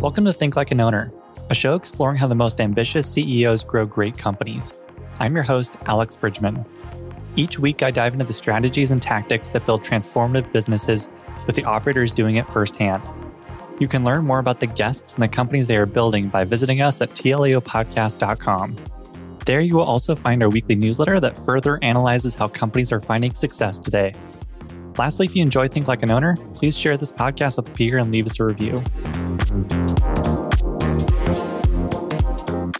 Welcome to Think Like an Owner, a show exploring how the most ambitious CEOs grow great companies. I'm your host, Alex Bridgeman. Each week, I dive into the strategies and tactics that build transformative businesses with the operators doing it firsthand. You can learn more about the guests and the companies they are building by visiting us at tlaopodcast.com. There, you will also find our weekly newsletter that further analyzes how companies are finding success today. Lastly, if you enjoy Think Like an Owner, please share this podcast with a peer and leave us a review.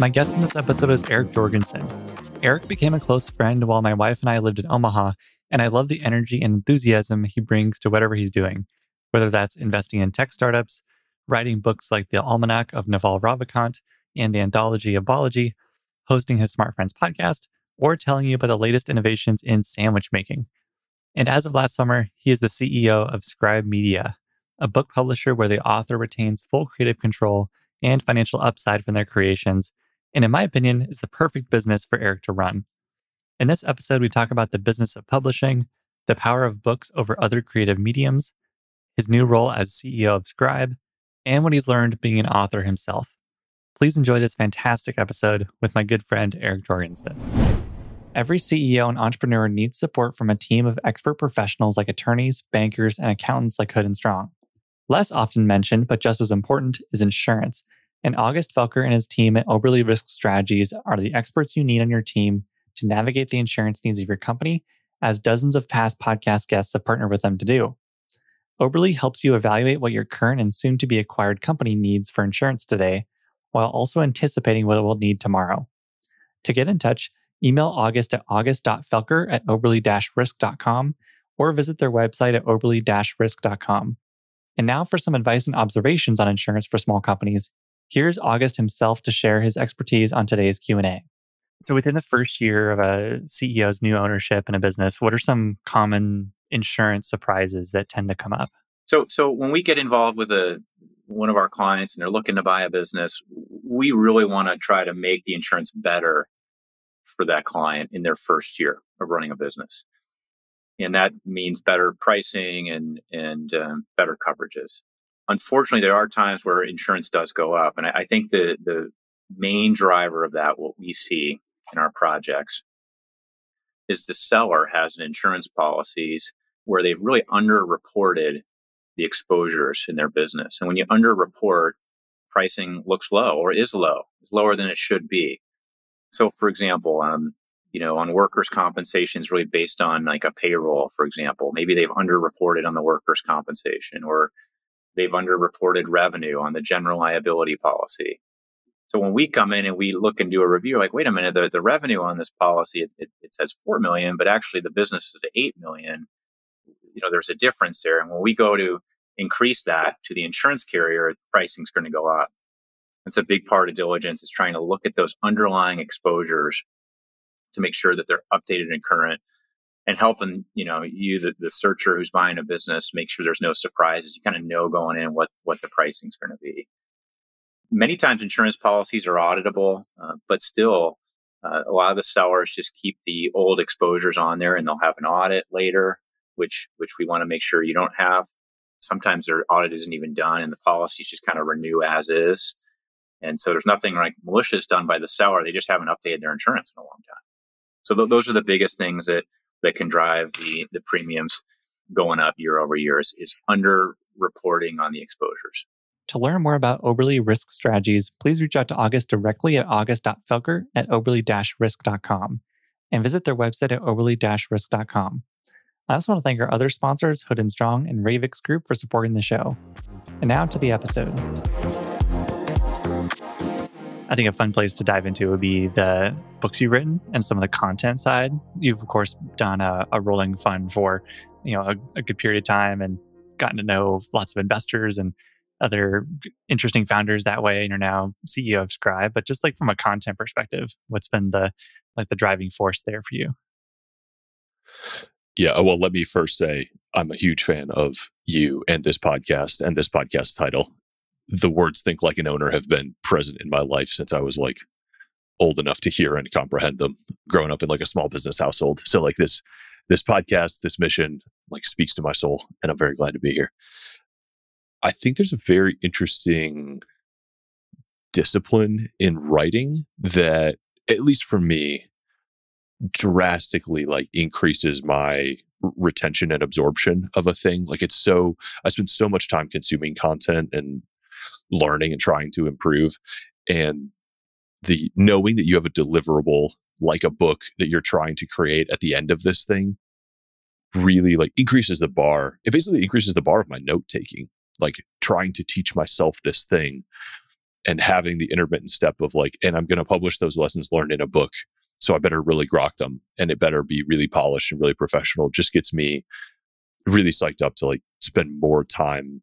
My guest in this episode is Eric Jorgenson. Eric became a close friend while my wife and I lived in Omaha, and I love the energy and enthusiasm he brings to whatever he's doing, whether that's investing in tech startups, writing books like The Almanack of Naval Ravikant and the Anthology of Balaji, hosting his Smart Friends podcast, or telling you about the latest innovations in sandwich making. And as of last summer, he is the CEO of Scribe Media, a book publisher where the author retains full creative control and financial upside from their creations, and in my opinion, is the perfect business for Eric to run. In this episode, we talk about the business of publishing, the power of books over other creative mediums, his new role as CEO of Scribe, and what he's learned being an author himself. Please enjoy this fantastic episode with my good friend Eric Jorgenson. Every CEO and entrepreneur needs support from a team of expert professionals like attorneys, bankers, and accountants like Hood and Strong. Less often mentioned, but just as important, is insurance. And August Felker and his team at Oberle Risk Strategies are the experts you need on your team to navigate the insurance needs of your company, as dozens of past podcast guests have partnered with them to do. Oberle helps you evaluate what your current and soon to be acquired company needs for insurance today, while also anticipating what it will need tomorrow. To get in touch, Email August at august.felker at oberle-risk.com or visit their website at oberle-risk.com. And now for some advice and observations on insurance for small companies. Here's August himself to share his expertise on today's Q&A. So within the first year of a CEO's new ownership in a business, what are some common insurance surprises that tend to come up? So so when we get involved with a one of our clients and they're looking to buy a business, we really want to try to make the insurance better for that client in their first year of running a business. And that means better pricing and, and um, better coverages. Unfortunately, there are times where insurance does go up. And I, I think the, the main driver of that, what we see in our projects, is the seller has an insurance policies where they've really underreported the exposures in their business. And when you underreport, pricing looks low or is low, it's lower than it should be. So, for example, um, you know, on workers' compensation is really based on like a payroll, for example. Maybe they've underreported on the workers' compensation or they've underreported revenue on the general liability policy. So when we come in and we look and do a review, like, wait a minute, the, the revenue on this policy, it, it, it says 4 million, but actually the business is at 8 million. You know, there's a difference there. And when we go to increase that to the insurance carrier, pricing is going to go up. It's a big part of diligence is trying to look at those underlying exposures to make sure that they're updated and current and helping, you know, you, the, the searcher who's buying a business, make sure there's no surprises. You kind of know going in what, what the pricing is going to be. Many times insurance policies are auditable, uh, but still, uh, a lot of the sellers just keep the old exposures on there and they'll have an audit later, which, which we want to make sure you don't have. Sometimes their audit isn't even done and the policies just kind of renew as is. And so there's nothing like malicious done by the seller. They just haven't updated their insurance in a long time. So th- those are the biggest things that, that can drive the, the premiums going up year over year is, is under reporting on the exposures. To learn more about Oberle Risk Strategies, please reach out to August directly at august.felker at oberle-risk.com and visit their website at oberle-risk.com. I also want to thank our other sponsors, Hood and Strong and Ravix Group, for supporting the show. And now to the episode. I think a fun place to dive into would be the books you've written and some of the content side. You've of course done a, a rolling fund for you know a, a, good period of time and gotten to know lots of investors and other interesting founders that way. And you're now CEO of Scribe. But just like from a content perspective, what's been the like the driving force there for you? Yeah, uh, well, let me first say I'm a huge fan of you and this podcast and this podcast title the words think like an owner have been present in my life since I was like old enough to hear and comprehend them growing up in like a small business household. So like this, this podcast, this mission like speaks to my soul and I'm very glad to be here. I think there's a very interesting discipline in writing that, at least for me, drastically like increases my retention and absorption of a thing. Like it's so, I spend so much time consuming content and learning and trying to improve. And the knowing that you have a deliverable like a book that you're trying to create at the end of this thing really like increases the bar. It basically increases the bar of my note taking, like trying to teach myself this thing and having the intermittent step of like, and I'm going to publish those lessons learned in a book. So I better really grok them and it better be really polished and really professional. Just gets me really psyched up to like spend more time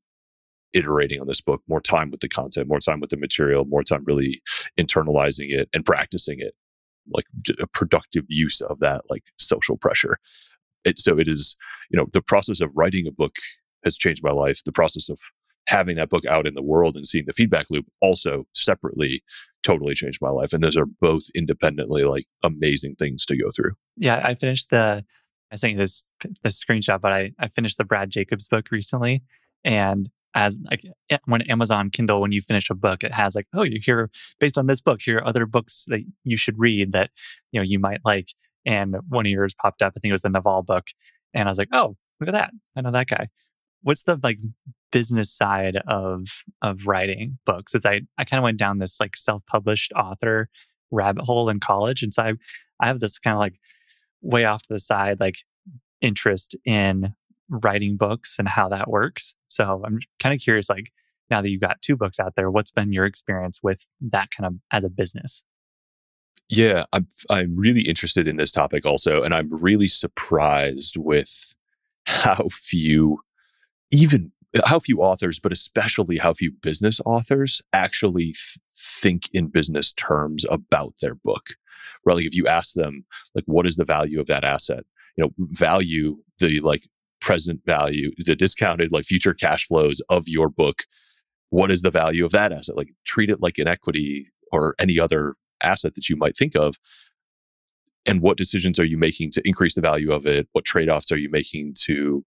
iterating on this book, more time with the content, more time with the material, more time really internalizing it and practicing it, like a productive use of that, like social pressure. It, so it is, you know, the process of writing a book has changed my life. The process of having that book out in the world and seeing the feedback loop also separately totally changed my life. And those are both independently like amazing things to go through. Yeah, I finished the I sent you this this screenshot, but I, I finished the Brad Jacobs book recently. And as like when Amazon Kindle, when you finish a book, it has like, oh, you hear based on this book, here are other books that you should read that you know you might like. And one of yours popped up. I think it was the Naval book, and I was like, oh, look at that, I know that guy. What's the like business side of of writing books? It's I I kind of went down this like self published author rabbit hole in college, and so I I have this kind of like way off to the side like interest in writing books and how that works. So I'm kind of curious, like now that you've got two books out there, what's been your experience with that kind of as a business? Yeah, I'm I'm really interested in this topic also, and I'm really surprised with how few, even how few authors, but especially how few business authors actually th- think in business terms about their book. Right? Like if you ask them, like, what is the value of that asset? You know, value the like present value, the discounted like future cash flows of your book. What is the value of that asset? Like treat it like an equity or any other asset that you might think of. And what decisions are you making to increase the value of it? What trade offs are you making to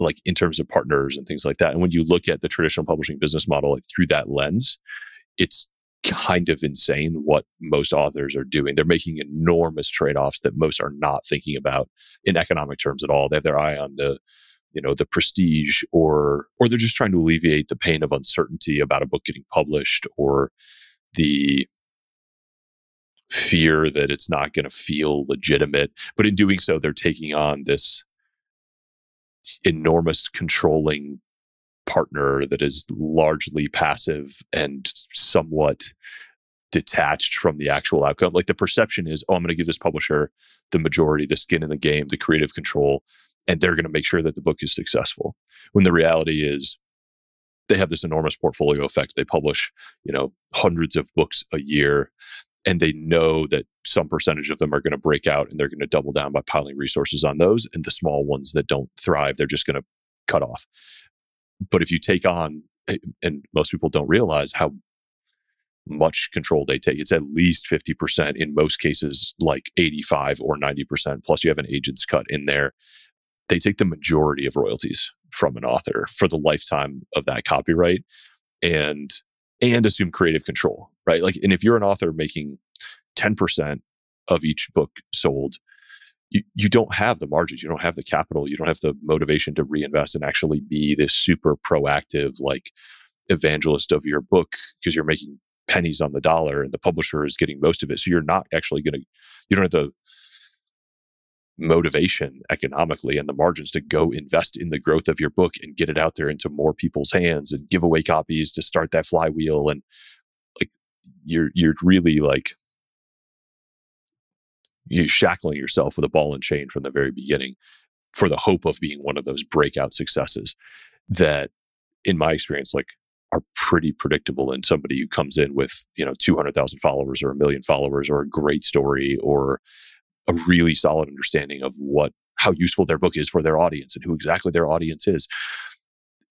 like in terms of partners and things like that? And when you look at the traditional publishing business model like, through that lens, it's kind of insane what most authors are doing. They're making enormous trade offs that most are not thinking about in economic terms at all. They have their eye on the you know the prestige or or they're just trying to alleviate the pain of uncertainty about a book getting published or the fear that it's not going to feel legitimate but in doing so they're taking on this enormous controlling partner that is largely passive and somewhat detached from the actual outcome. Like the perception is, oh, I'm going to give this publisher the majority, the skin in the game, the creative control, and they're going to make sure that the book is successful. When the reality is, they have this enormous portfolio effect. They publish, you know, hundreds of books a year, and they know that some percentage of them are going to break out, and they're going to double down by piling resources on those. And the small ones that don't thrive, they're just going to cut off. But if you take on, eh, and most people don't realize how much control they take, it's at least 50%, in most cases, like 85 or 90%. Plus, you have an agent's cut in there. They take the majority of royalties from an author for the lifetime of that copyright and and assume creative control, right? Like, and if you're an author making 10% of each book sold, you, you don't have the margins, you don't have the capital, you don't have the motivation to reinvest and actually be this super proactive, like evangelist of your book because you're making pennies on the dollar and the publisher is getting most of it. So you're not actually going to, you don't have the motivation economically and the margins to go invest in the growth of your book and get it out there into more people's hands and give away copies to start that flywheel. And like, you're, you're really like you shackling yourself with a ball and chain from the very beginning for the hope of being one of those breakout successes that in my experience like are pretty predictable in somebody who comes in with you know 200,000 followers or a million followers or a great story or a really solid understanding of what how useful their book is for their audience and who exactly their audience is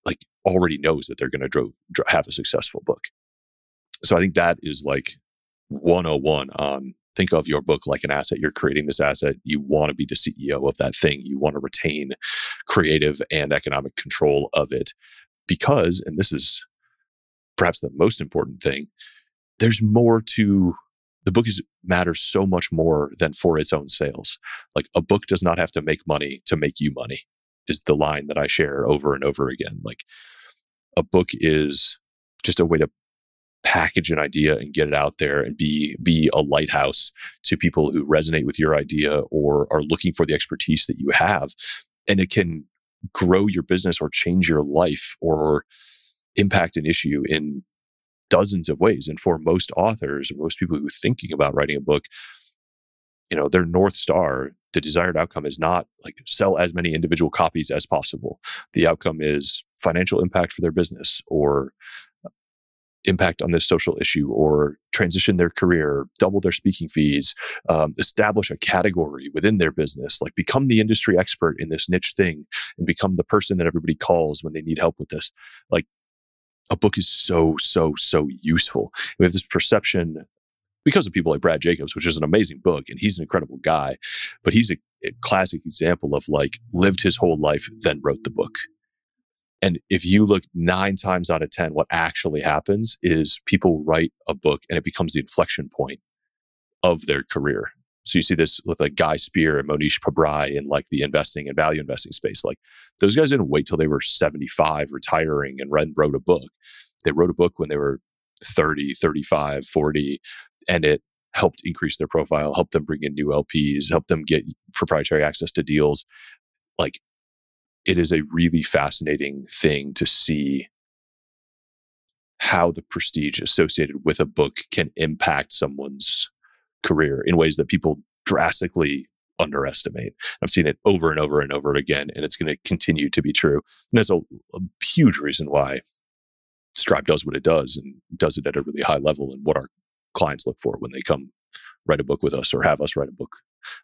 like already knows that they're going to have a successful book. So i think that is like 101 on think of your book like an asset. You're creating this asset. You want to be the CEO of that thing. You want to retain creative and economic control of it because, and this is perhaps the most important thing, there's more to the book is matters so much more than for its own sales. Like a book does not have to make money to make you money is the line that I share over and over again. Like a book is just a way to package an idea and get it out there and be be a lighthouse to people who resonate with your idea or are looking for the expertise that you have. And it can grow your business or change your life or impact an issue in dozens of ways. And for most authors most people who are thinking about writing a book you know their north star the desired outcome is not like sell as many individual copies as possible. The outcome is financial impact for their business or impact on this social issue or transition their career, double their speaking fees, um, establish a category within their business, like become the industry expert in this niche thing and become the person that everybody calls when they need help with this. Like a book is so, so, so useful. We have this perception because of people like Brad Jacobs, which is an amazing book and he's an incredible guy, but he's a, a classic example of like lived his whole life, then wrote the book. And if you look nine times out of 10, what actually happens is people write a book and it becomes the inflection point of their career. So you see this with like Guy Spier and Mohnish Pabrai in like the investing and value investing space. Like those guys didn't wait till they were 75 retiring and read, wrote a book. They wrote a book when they were 30, 35, 40, and it helped increase their profile, helped them bring in new LPs, helped them get proprietary access to deals. Like it is a really fascinating thing to see how the prestige associated with a book can impact someone's career in ways that people drastically underestimate. I've seen it over and over and over again, and it's going to continue to be true. And that's a, a, huge reason why Scribe does what it does and does it at a really high level and what our clients look for when they come write a book with us or have us write a book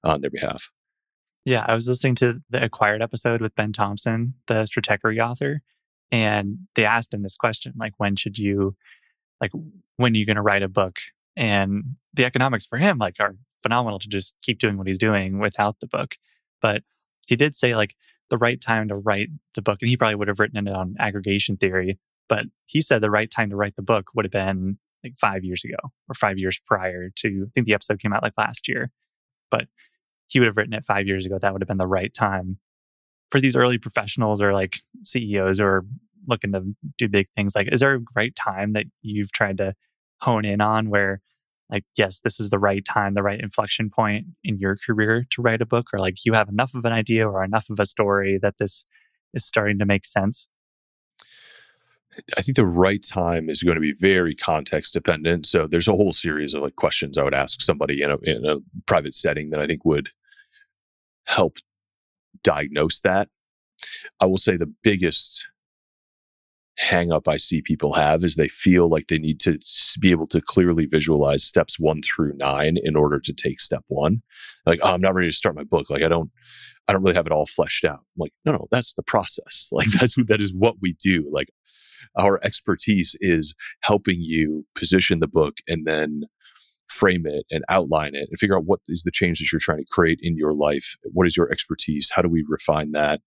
on their behalf. Yeah, I was listening to the Acquired episode with Ben Thompson, the Stratechery author, and they asked him this question like, when should you, like, when are you going to write a book? And the economics for him, like, are phenomenal to just keep doing what he's doing without the book. But he did say, like, the right time to write the book, and he probably would have written it on aggregation theory, but he said the right time to write the book would have been like five years ago or five years prior to, I think the episode came out like last year. But he would have written it five years ago, that would have been the right time for these early professionals or like CEOs or looking to do big things. Like, is there a right time that you've tried to hone in on where, like, yes, this is the right time, the right inflection point in your career to write a book, or like you have enough of an idea or enough of a story that this is starting to make sense? I think the right time is going to be very context dependent. So there's a whole series of like questions I would ask somebody in a, in a private setting that I think would help diagnose that. I will say the biggest hang up I see people have is they feel like they need to be able to clearly visualize steps one through nine in order to take step one. Like, oh, I'm not ready to start my book. Like, I don't, I don't really have it all fleshed out. I'm like, no, no, that's the process. Like, that's that is what we do. Like, our expertise is helping you position the book and then frame it and outline it and figure out what is the change that you're trying to create in your life. What is your expertise? How do we refine that?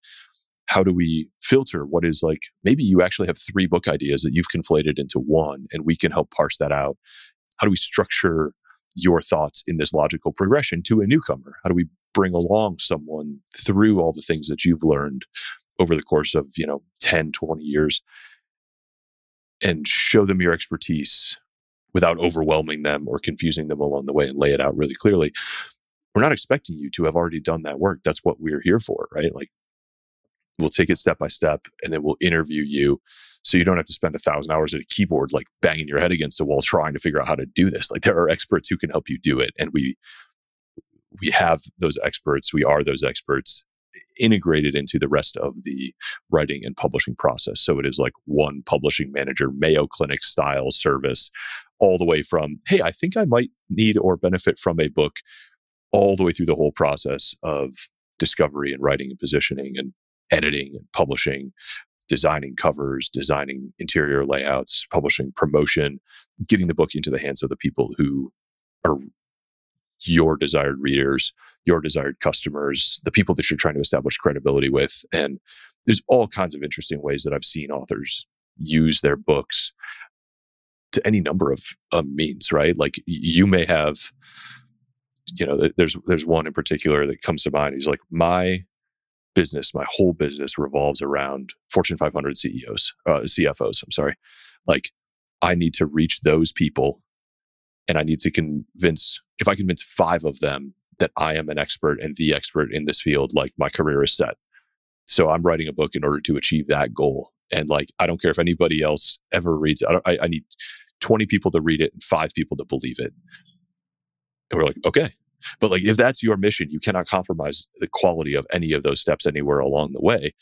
How do we filter what is like, maybe you actually have three book ideas that you've conflated into one and we can help parse that out. How do we structure your thoughts in this logical progression to a newcomer? How do we bring along someone through all the things that you've learned over the course of, you know, 10, 20 years and show them your expertise without overwhelming them or confusing them along the way and lay it out really clearly. We're not expecting you to have already done that work. That's what we're here for, right? Like we'll take it step by step and then we'll interview you so you don't have to spend a thousand hours at a keyboard like banging your head against the wall trying to figure out how to do this like there are experts who can help you do it and we we have those experts we are those experts integrated into the rest of the writing and publishing process. So it is like one publishing manager, Mayo Clinic style service, all the way from, hey, I think I might need or benefit from a book, all the way through the whole process of discovery and writing and positioning and editing and publishing, designing covers, designing interior layouts, publishing promotion, getting the book into the hands of the people who are your desired readers, your desired customers, the people that you're trying to establish credibility with. And there's all kinds of interesting ways that I've seen authors use their books. to any number of um, means, right? Like you may have, you know, there's there's one in particular that comes to mind. He's like, my business, my whole business revolves around Fortune 500 CEOs, uh, CFOs. I'm sorry. Like, I need to reach those people, and I need to convince. If I convince five of them that I am an expert and the expert in this field, like my career is set. So I'm writing a book in order to achieve that goal. And like, I don't care if anybody else ever reads it. I, I, I need 20 people to read it and five people to believe it. And we're like, okay. But like, if that's your mission, you cannot compromise the quality of any of those steps anywhere along the way.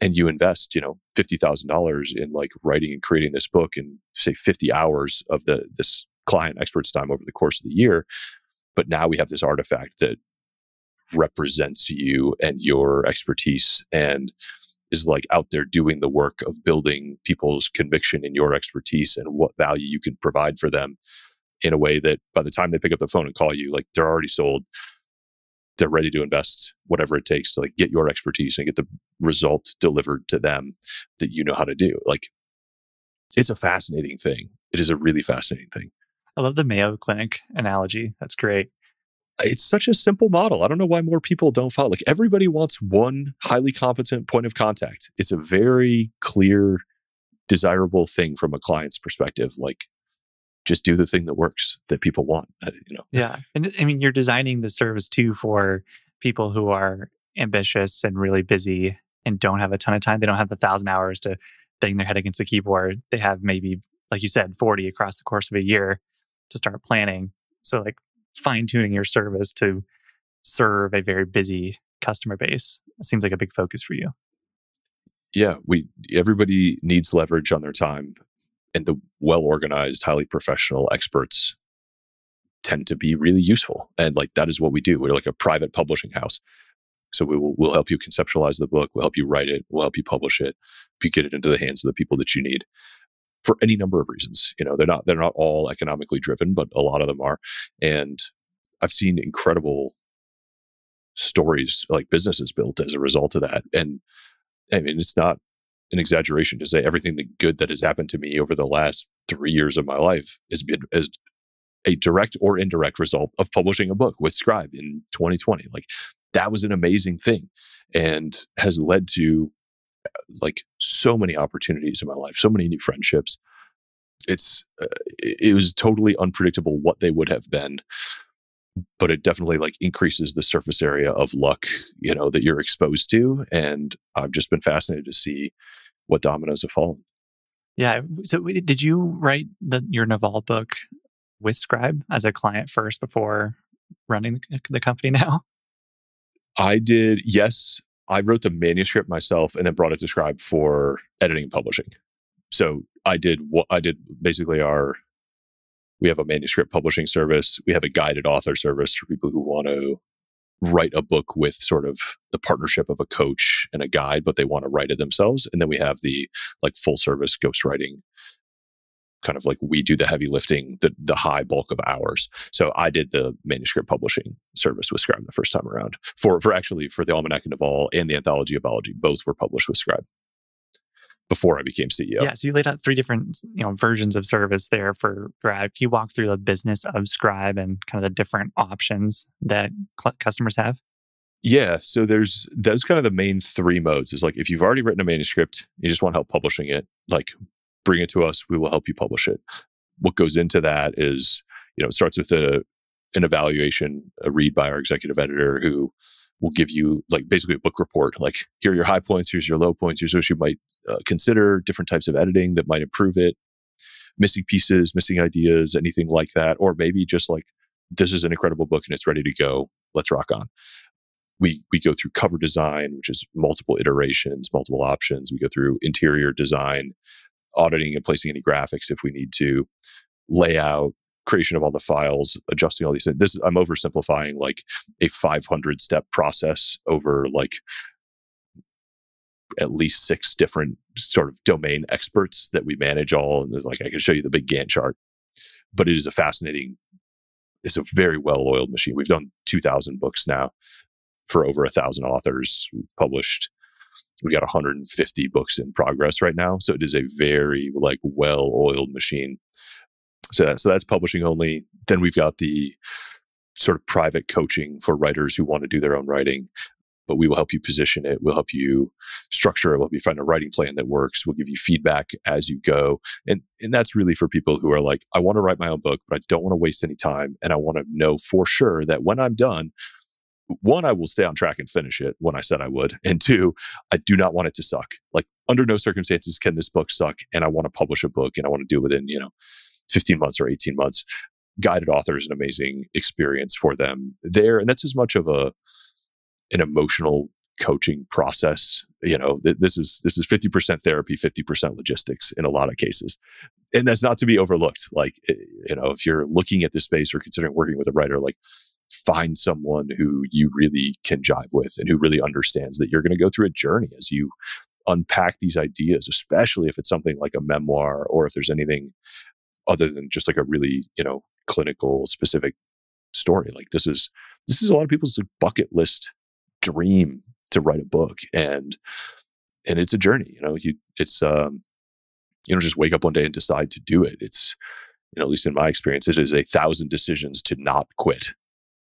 And you invest, you know, $50,000 in like writing and creating this book and say 50 hours of the, this client expert's time over the course of the year. But now we have this artifact that represents you and your expertise and is like out there doing the work of building people's conviction in your expertise and what value you can provide for them in a way that by the time they pick up the phone and call you, like they're already sold. They're ready to invest whatever it takes to like get your expertise and get the result delivered to them that you know how to do. Like it's a fascinating thing. It is a really fascinating thing. I love the Mayo Clinic analogy. That's great it's such a simple model. I don't know why more people don't follow. Like everybody wants one highly competent point of contact. It's a very clear, desirable thing from a client's perspective. Like just do the thing that works that people want. Uh, you know. Yeah, and I mean you're designing the service too for people who are ambitious and really busy and don't have a ton of time. They don't have the thousand hours to bang their head against the keyboard. They have maybe, like you said, 40 across the course of a year to start planning. So like fine tuning your service to serve a very busy customer base seems like a big focus for you. Yeah, we everybody needs leverage on their time and the well organized, highly professional experts tend to be really useful. And like that is what we do. We're like a private publishing house. So we will we'll help you conceptualize the book, we'll help you write it, we'll help you publish it, you get it into the hands of the people that you need for any number of reasons. You know, they're not they're not all economically driven, but a lot of them are. And I've seen incredible stories like businesses built as a result of that. And I mean, it's not an exaggeration to say everything the good that has happened to me over the last three years of my life has been as a direct or indirect result of publishing a book with Scribe in 2020. Like that was an amazing thing and has led to like so many opportunities in my life, so many new friendships. It's uh, it was totally unpredictable what they would have been, but it definitely like increases the surface area of luck, you know, that you're exposed to. And I've just been fascinated to see what dominoes have fallen. Yeah. So did you write the, your Naval book with Scribe as a client first before running the company now? I did. Yes, I wrote the manuscript myself and then brought it to Scribe for editing and publishing. So I did what I did basically our we have a manuscript publishing service. We have a guided author service for people who want to write a book with sort of the partnership of a coach and a guide, but they want to write it themselves. And then we have the like full service ghostwriting kind of like we do the heavy lifting, the, the high bulk of hours. So I did the manuscript publishing service with Scribe the first time around for, for actually for the Almanack and Naval and the Anthology of Balaji. Both were published with Scribe before I became CEO. Yeah. So you laid out three different, you know, versions of service there for Scribe. Can you walk through the business of Scribe and kind of the different options that cl- customers have? Yeah. So there's those kind of the main three modes is like if you've already written a manuscript, you just want help publishing it, like bring it to us. We will help you publish it. What goes into that is, you know, it starts with a, an evaluation, a read by our executive editor who will give you like basically a book report. Like, here are your high points, here's your low points, here's what you might uh, consider, different types of editing that might improve it, missing pieces, missing ideas, anything like that. Or maybe just like, this is an incredible book and it's ready to go. Let's rock on. We, we go through cover design, which is multiple iterations, multiple options. We go through interior design, auditing and placing any graphics if we need to, layout, creation of all the files, adjusting all these things. This I'm oversimplifying like a 500 step process over like at least six different sort of domain experts that we manage all. And like I can show you the big Gantt chart, but it is a fascinating. It's a very well oiled machine. We've done 2,000 books now for over a thousand authors. We've published we got 150 books in progress right now. So it is a very like well oiled machine. So, that, so that's publishing only. Then we've got the sort of private coaching for writers who want to do their own writing but we will help you position it. We'll help you structure it. We'll help you find a writing plan that works. We'll give you feedback as you go. And, and that's really for people who are like, I want to write my own book, but I don't want to waste any time. And I want to know for sure that when I'm done, one, I will stay on track and finish it when I said I would. And two, I do not want it to suck. Like under no circumstances can this book suck. And I want to publish a book and I want to do it within, you know, 15 months or 18 months. Guided author is an amazing experience for them there. And that's as much of a, an emotional coaching process you know th- this is this is 50% therapy 50% logistics in a lot of cases and that's not to be overlooked like eh, you know if you're looking at this space or considering working with a writer like find someone who you really can jive with and who really understands that you're going to go through a journey as you unpack these ideas especially if it's something like a memoir or if there's anything other than just like a really you know clinical specific story. Like this is this is a lot of people's bucket list dream to write a book and and it's a journey you know? You it's um you know just wake up one day and decide to do it. It's you know at least in my experience it is a thousand decisions to not quit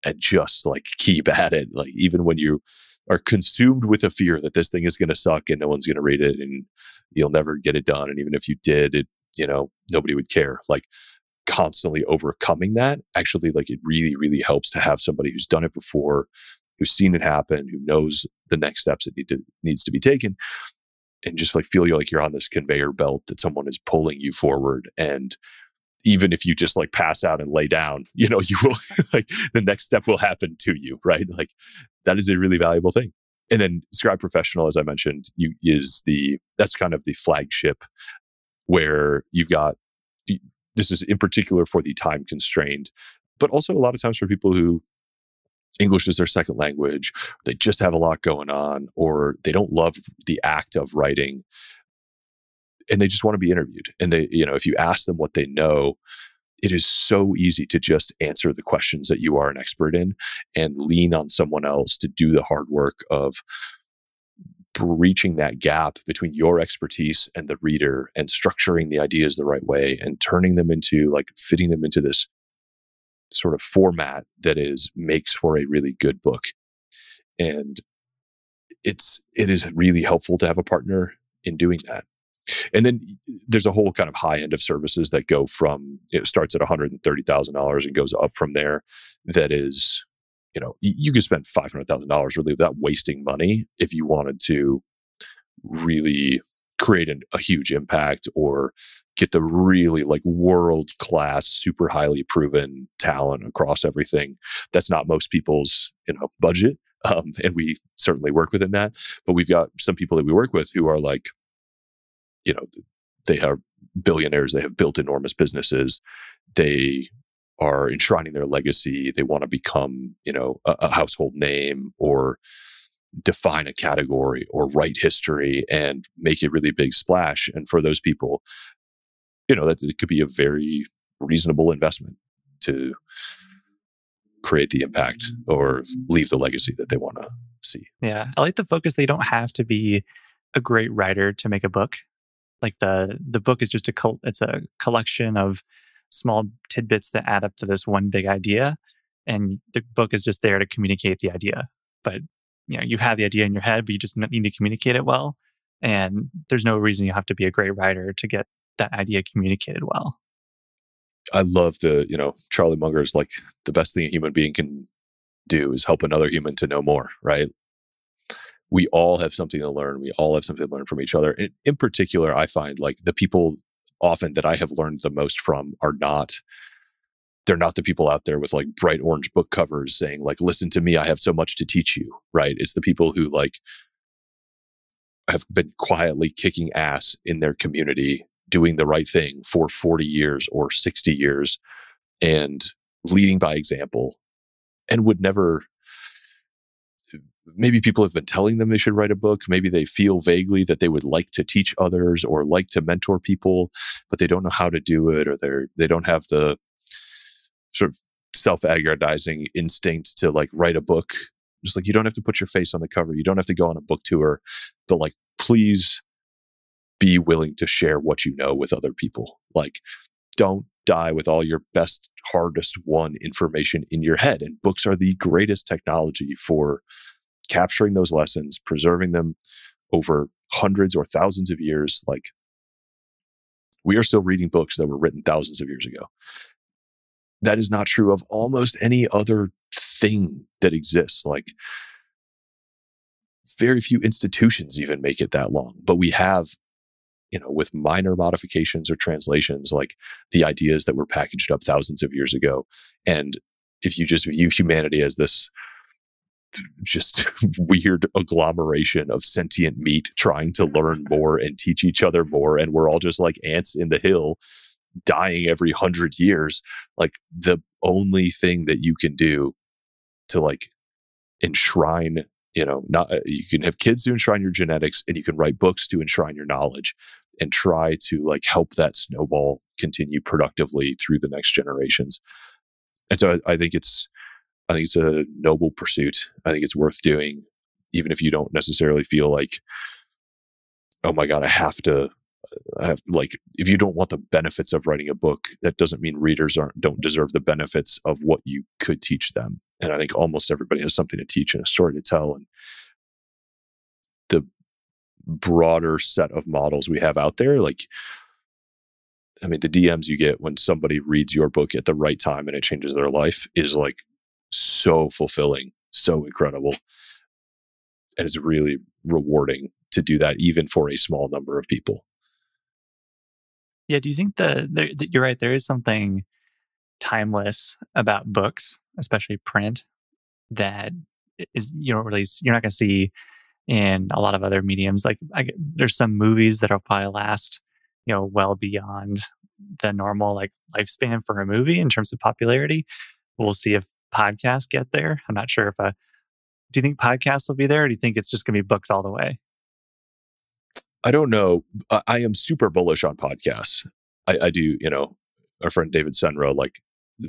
and just like keep at it like even when you are consumed with a fear that this thing is going to suck and no one's going to read it and you'll never get it done and even if you did it you know nobody would care like constantly overcoming that actually like it really really helps to have somebody who's done it before who's seen it happen, who knows the next steps that need to needs to be taken, and just like feel you like you're on this conveyor belt that someone is pulling you forward. And even if you just like pass out and lay down, you know, you will like the next step will happen to you, right? Like that is a really valuable thing. And then Scribe Professional, as I mentioned, you is the that's kind of the flagship where you've got this is in particular for the time constrained, but also a lot of times for people who English is their second language, they just have a lot going on, or they don't love the act of writing and they just want to be interviewed. And they, you know, if you ask them what they know, it is so easy to just answer the questions that you are an expert in and lean on someone else to do the hard work of breaching that gap between your expertise and the reader and structuring the ideas the right way and turning them into like fitting them into this sort of format that is makes for a really good book. And it's it is really helpful to have a partner in doing that. And then there's a whole kind of high end of services that go from it starts at $130,000 and goes up from there that is you know you could spend $500,000 really without wasting money if you wanted to really create an, a huge impact or get the really like world class, super highly proven talent across everything. That's not most people's, you know, budget. Um, and we certainly work within that. But we've got some people that we work with who are like, you know, they are billionaires. They have built enormous businesses. They are enshrining their legacy. They want to become, you know, a, a household name or define a category or write history and make a really big splash. And for those people, you know, that it could be a very reasonable investment to create the impact or leave the legacy that they want to see. Yeah. I like the focus they don't have to be a great writer to make a book. Like the the book is just a col- it's a collection of small tidbits that add up to this one big idea and the book is just there to communicate the idea. But you know, you have the idea in your head, but you just need to communicate it well. And there's no reason you have to be a great writer to get that idea communicated well. I love the, you know, Charlie Munger is like the best thing a human being can do is help another human to know more, right? We all have something to learn. We all have something to learn from each other. And in particular, I find like the people often that I have learned the most from are not they're not the people out there with like bright orange book covers saying like listen to me i have so much to teach you right it's the people who like have been quietly kicking ass in their community doing the right thing for 40 years or 60 years and leading by example and would never maybe people have been telling them they should write a book. Maybe they feel vaguely that they would like to teach others or like to mentor people but they don't know how to do it or they're they don't have the sort of self-aggrandizing instinct to like write a book. Just like you don't have to put your face on the cover. You don't have to go on a book tour but like please be willing to share what you know with other people. Like don't die with all your best, hardest won information in your head. And books are the greatest technology for capturing those lessons, preserving them over hundreds or thousands of years. Like we are still reading books that were written thousands of years ago. That is not true of almost any other thing that exists. Like very few institutions even make it that long, but we have you know, with minor modifications or translations, like the ideas that were packaged up thousands of years ago. And if you just view humanity as this just weird agglomeration of sentient meat trying to learn more and teach each other more, and we're all just like ants in the hill dying every hundred years, like the only thing that you can do to like enshrine you know not uh, you can have kids to enshrine your genetics and you can write books to enshrine your knowledge and try to like help that snowball continue productively through the next generations. And so I, I think it's, I think it's a noble pursuit. I think it's worth doing, even if you don't necessarily feel like, oh my God, I have to, I have like, if you don't want the benefits of writing a book, that doesn't mean readers aren't, don't deserve the benefits of what you could teach them. And I think almost everybody has something to teach and a story to tell. And the broader set of models we have out there. Like, I mean, the DMs you get when somebody reads your book at the right time and it changes their life is like so fulfilling, so incredible. And it's really rewarding to do that, even for a small number of people. Yeah. Do you think that, you're right? There is something timeless about books, especially print, that is you don't really you're not going to see in a lot of other mediums. Like I, there's some movies that'll probably last, you know, well beyond the normal like lifespan for a movie in terms of popularity. We'll see if podcasts get there. I'm not sure if a. Do you think podcasts will be there, or do you think it's just going to be books all the way? I don't know. I am super bullish on podcasts. I, I do, you know, our friend David Senra, like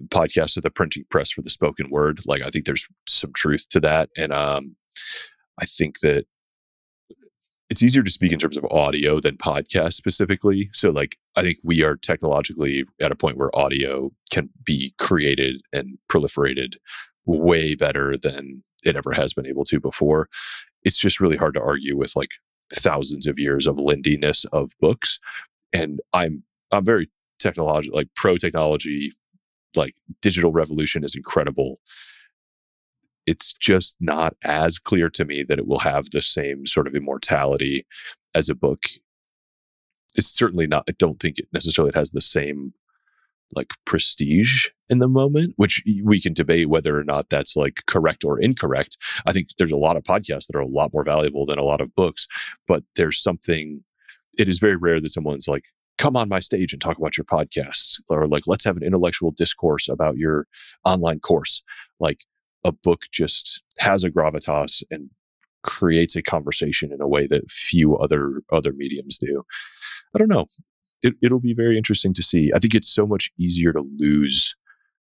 podcasts are the printing press for the spoken word. Like I think there's some truth to that. And um I think that it's easier to speak in terms of audio than podcast specifically. So, like, I think we are technologically at a point where audio can be created and proliferated way better than it ever has been able to before. It's just really hard to argue with like thousands of years of lindiness of books. And I'm I'm very technological, like pro technology, like digital revolution is incredible it's just not as clear to me that it will have the same sort of immortality as a book. It's certainly not, I don't think it necessarily has the same like prestige in the moment, which we can debate whether or not that's like correct or incorrect. I think there's a lot of podcasts that are a lot more valuable than a lot of books, but there's something, it is very rare that someone's like, come on my stage and talk about your podcasts or like, let's have an intellectual discourse about your online course. Like, a book just has a gravitas and creates a conversation in a way that few other other mediums do. I don't know. It, it'll be very interesting to see. I think it's so much easier to lose.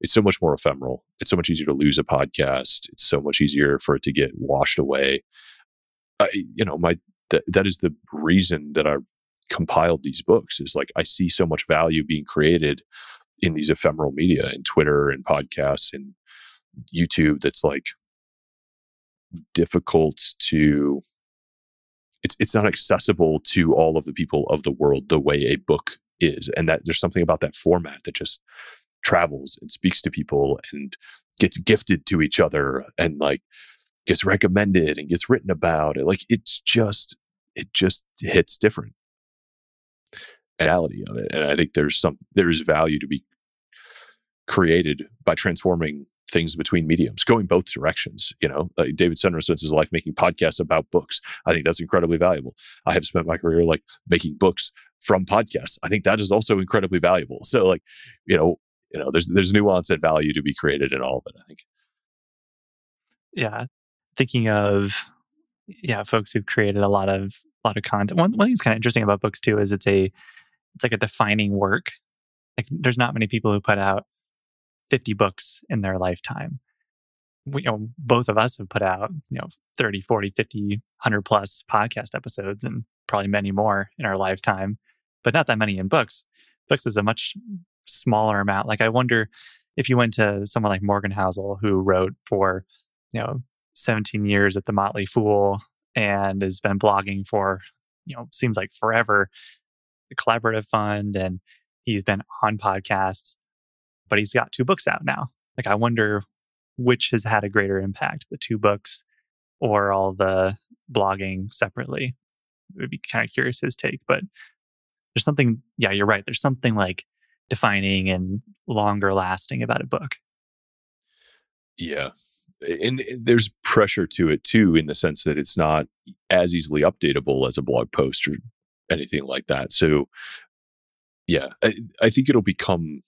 It's so much more ephemeral. It's so much easier to lose a podcast. It's so much easier for it to get washed away. I, you know, my th- that is the reason that I've compiled these books. Is like I see so much value being created in these ephemeral media, in Twitter and podcasts and YouTube that's like difficult to it's it's not accessible to all of the people of the world the way a book is and that there's something about that format that just travels and speaks to people and gets gifted to each other and like gets recommended and gets written about it like it's just it just hits different reality of it and i think there's some there's value to be created by transforming things between mediums, going both directions. You know, uh, David Senra spends his life making podcasts about books. I think that's incredibly valuable. I have spent my career like making books from podcasts. I think that is also incredibly valuable. So, like, you know, you know, there's there's nuance and value to be created in all of it. I think. Yeah, thinking of yeah, folks who've created a lot of a lot of content. One, one thing that's kind of interesting about books too is it's a it's like a defining work. Like, there's not many people who put out 50 books in their lifetime. We, you know, both of us have put out, you know, 30, 40, 50, 100 plus podcast episodes and probably many more in our lifetime, but not that many in books. Books is a much smaller amount. Like I wonder if you went to someone like Morgan Housel who wrote for, you know, 17 years at the Motley Fool and has been blogging for, you know, seems like forever, the Collaborative Fund, and he's been on podcasts, but he's got two books out now. Like I wonder which has had a greater impact, the two books or all the blogging separately. It would be kind of curious his take, but there's something, yeah, you're right. There's something like defining and longer lasting about a book. Yeah. And there's pressure to it too, in the sense that it's not as easily updatable as a blog post or anything like that. So, yeah, I, I think it'll become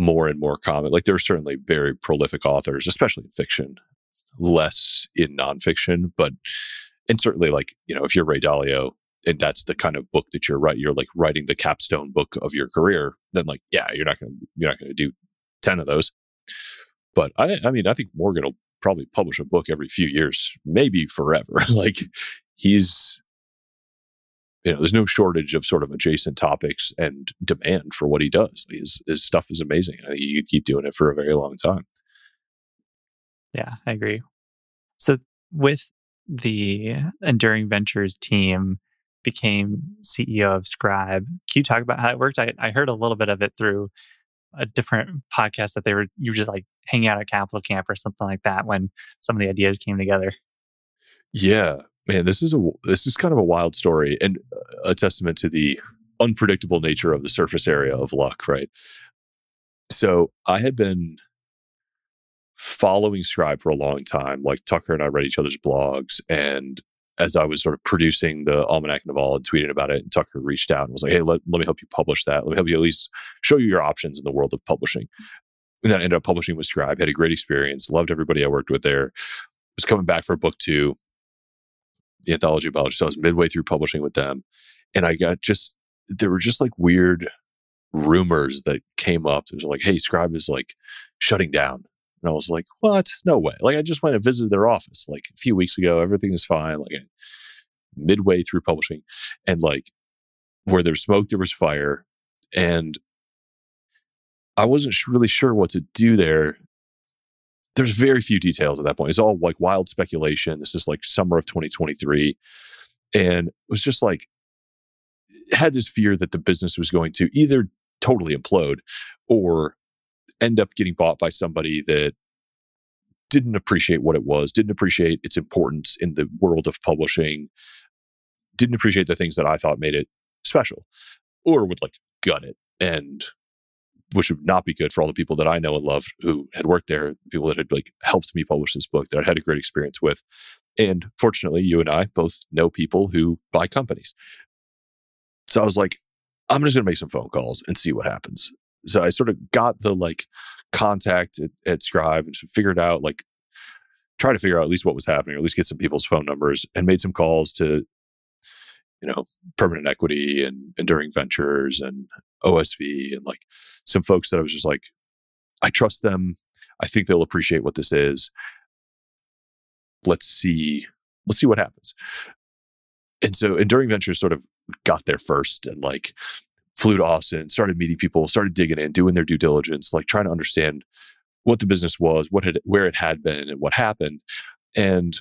more and more common. Like there are certainly very prolific authors, especially in fiction, less in nonfiction, but and certainly like you know if you're Ray Dalio and that's the kind of book that you're writing, you're like writing the capstone book of your career. Then like yeah, you're not gonna you're not gonna do ten of those. But I I mean I think Morgan will probably publish a book every few years, maybe forever. like he's you know, there's no shortage of sort of adjacent topics and demand for what he does. His, his stuff is amazing. I think you could keep doing it for a very long time. Yeah, I agree. So with the Enduring Ventures team became CEO of Scribe. Can you talk about how it worked? I, I heard a little bit of it through a different podcast that they were you were just like hanging out at Capital Camp or something like that when some of the ideas came together. Yeah, man, this is a this is kind of a wild story and a testament to the unpredictable nature of the surface area of luck, right? So I had been following Scribe for a long time. Like Tucker and I read each other's blogs. And as I was sort of producing the Almanack Naval and tweeting about it, and Tucker reached out and was like, Hey, let, let me help you publish that. Let me help you at least show you your options in the world of publishing. And then I ended up publishing with Scribe, had a great experience, loved everybody I worked with there. Was coming back for book two, the anthology of Balaji. So I was midway through publishing with them. And I got just, there were just like weird rumors that came up. It was like, hey, Scribe is like shutting down. And I was like, what? No way. Like, I just went and visited their office like a few weeks ago. Everything is fine. Like, midway through publishing. And like, where there's smoke, there was fire. And I wasn't really sure what to do there. There's very few details at that point. It's all like wild speculation. This is like summer of 2023. And it was just like, had this fear that the business was going to either totally implode or end up getting bought by somebody that didn't appreciate what it was, didn't appreciate its importance in the world of publishing, didn't appreciate the things that I thought made it special, or would like gut it and which would not be good for all the people that I know and love who had worked there, people that had like helped me publish this book that I had a great experience with. And fortunately, you and I both know people who buy companies. So I was like, I'm just going to make some phone calls and see what happens so I sort of got the like contact at, at Scribe and figured out like try to figure out at least what was happening, or at least get some people's phone numbers, and made some calls to you know permanent equity and enduring ventures and OSV and like some folks that I was just like, I trust them. I think they'll appreciate what this is. Let's see. Let's see what happens. And so Enduring Ventures sort of got there first and like flew to Austin, started meeting people, started digging in, doing their due diligence, like trying to understand what the business was, what had, where it had been, and what happened. And